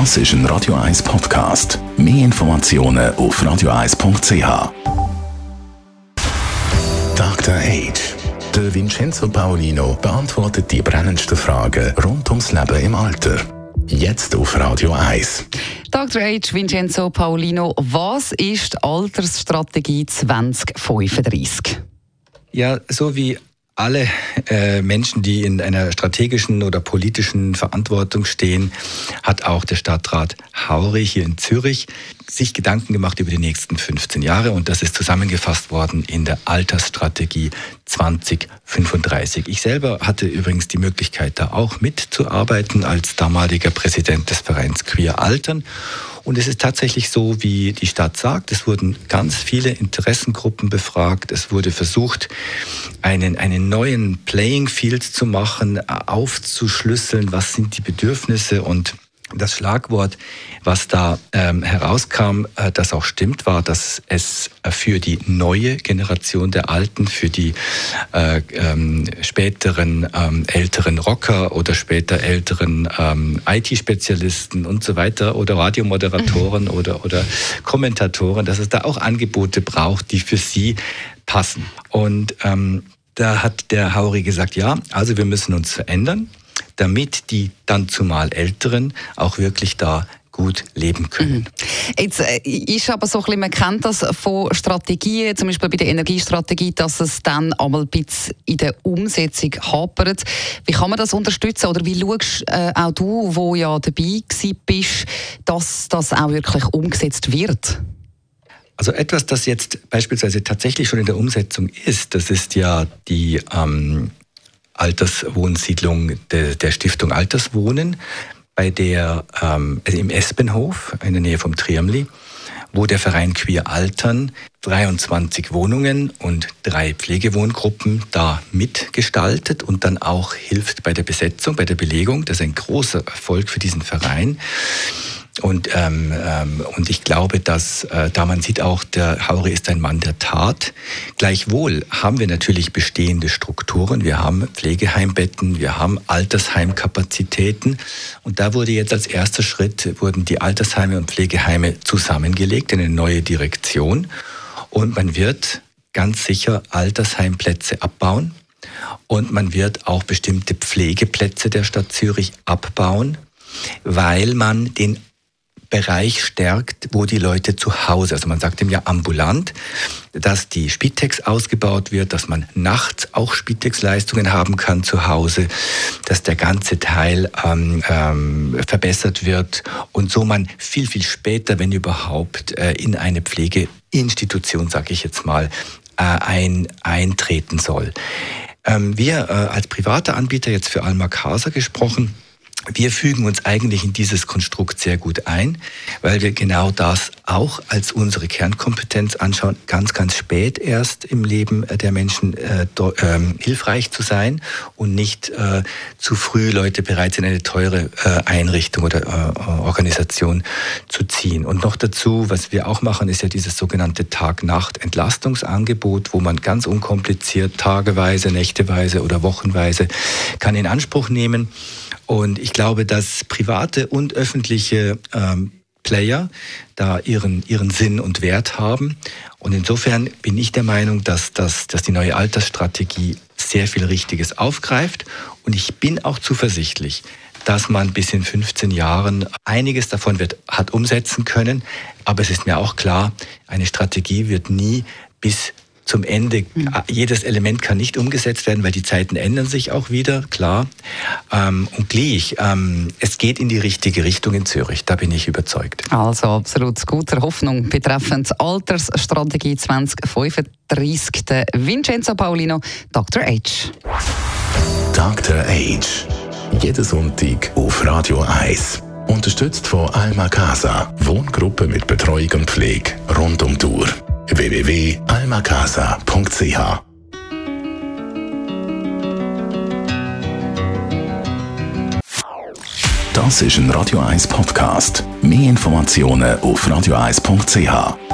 Das ist ein Radio 1 Podcast. Mehr Informationen auf radio1.ch. Dr. Age. Der Vincenzo Paolino beantwortet die brennendsten Fragen rund ums Leben im Alter. Jetzt auf Radio 1. Dr. H. Vincenzo Paolino, was ist die Altersstrategie 2035? Ja, so wie alle äh, Menschen, die in einer strategischen oder politischen Verantwortung stehen, hat auch der Stadtrat Hauri hier in Zürich sich Gedanken gemacht über die nächsten 15 Jahre und das ist zusammengefasst worden in der Altersstrategie 2035. Ich selber hatte übrigens die Möglichkeit, da auch mitzuarbeiten als damaliger Präsident des Vereins Queer Altern und es ist tatsächlich so, wie die Stadt sagt, es wurden ganz viele Interessengruppen befragt. Es wurde versucht, einen, einen neuen Playing Field zu machen, aufzuschlüsseln, was sind die Bedürfnisse und das Schlagwort, was da ähm, herauskam, äh, das auch stimmt, war, dass es äh, für die neue Generation der Alten, für die äh, ähm, späteren ähm, älteren Rocker oder später älteren ähm, IT-Spezialisten und so weiter oder Radiomoderatoren mhm. oder, oder Kommentatoren, dass es da auch Angebote braucht, die für sie passen. Und ähm, da hat der Hauri gesagt, ja, also wir müssen uns verändern damit die dann zumal Älteren auch wirklich da gut leben können. Mhm. Jetzt äh, ist aber so ein bisschen, man kennt das von Strategien, zum Beispiel bei der Energiestrategie, dass es dann einmal ein bisschen in der Umsetzung hapert. Wie kann man das unterstützen oder wie schaust äh, auch du, wo ja dabei bist, dass das auch wirklich umgesetzt wird? Also etwas, das jetzt beispielsweise tatsächlich schon in der Umsetzung ist, das ist ja die ähm, Alterswohnsiedlung de, der Stiftung Alterswohnen, bei der ähm, also im Espenhof in der Nähe vom Triamli, wo der Verein Queer Altern 23 Wohnungen und drei Pflegewohngruppen da mitgestaltet und dann auch hilft bei der Besetzung, bei der Belegung. Das ist ein großer Erfolg für diesen Verein. Und, ähm, ähm, und ich glaube, dass äh, da man sieht auch, der Hauri ist ein Mann der Tat. Gleichwohl haben wir natürlich bestehende Strukturen. Wir haben Pflegeheimbetten, wir haben Altersheimkapazitäten. Und da wurde jetzt als erster Schritt, wurden die Altersheime und Pflegeheime zusammengelegt in eine neue Direktion. Und man wird ganz sicher Altersheimplätze abbauen. Und man wird auch bestimmte Pflegeplätze der Stadt Zürich abbauen, weil man den Bereich stärkt, wo die Leute zu Hause, also man sagt ihm ja ambulant, dass die Spitex ausgebaut wird, dass man nachts auch Spitex-Leistungen haben kann zu Hause, dass der ganze Teil ähm, ähm, verbessert wird und so man viel, viel später, wenn überhaupt, äh, in eine Pflegeinstitution, sage ich jetzt mal, äh, ein, eintreten soll. Ähm, wir äh, als private Anbieter, jetzt für Alma Casa gesprochen, wir fügen uns eigentlich in dieses Konstrukt sehr gut ein, weil wir genau das auch als unsere Kernkompetenz anschauen, ganz, ganz spät erst im Leben der Menschen äh, äh, hilfreich zu sein und nicht äh, zu früh Leute bereits in eine teure äh, Einrichtung oder äh, Organisation zu ziehen. Und noch dazu, was wir auch machen, ist ja dieses sogenannte Tag-Nacht-Entlastungsangebot, wo man ganz unkompliziert tageweise, nächteweise oder wochenweise kann in Anspruch nehmen. Und ich glaube, dass private und öffentliche ähm, Player da ihren, ihren Sinn und Wert haben. Und insofern bin ich der Meinung, dass, dass, dass die neue Altersstrategie sehr viel Richtiges aufgreift. Und ich bin auch zuversichtlich, dass man bis in 15 Jahren einiges davon wird, hat umsetzen können. Aber es ist mir auch klar, eine Strategie wird nie bis zum Ende. Mhm. Jedes Element kann nicht umgesetzt werden, weil die Zeiten ändern sich auch wieder, klar. Ähm, und gleich, ähm, es geht in die richtige Richtung in Zürich, da bin ich überzeugt. Also absolut guter Hoffnung betreffend Altersstrategie 2035. Der Vincenzo Paulino, Dr. H. Dr. H. Jeden Sonntag auf Radio 1. Unterstützt von Alma Casa, Wohngruppe mit Betreuung und Pflege rund um die Uhr www.almacasa.ch Das ist ein Radio 1 Podcast. Mehr Informationen auf radio1.ch.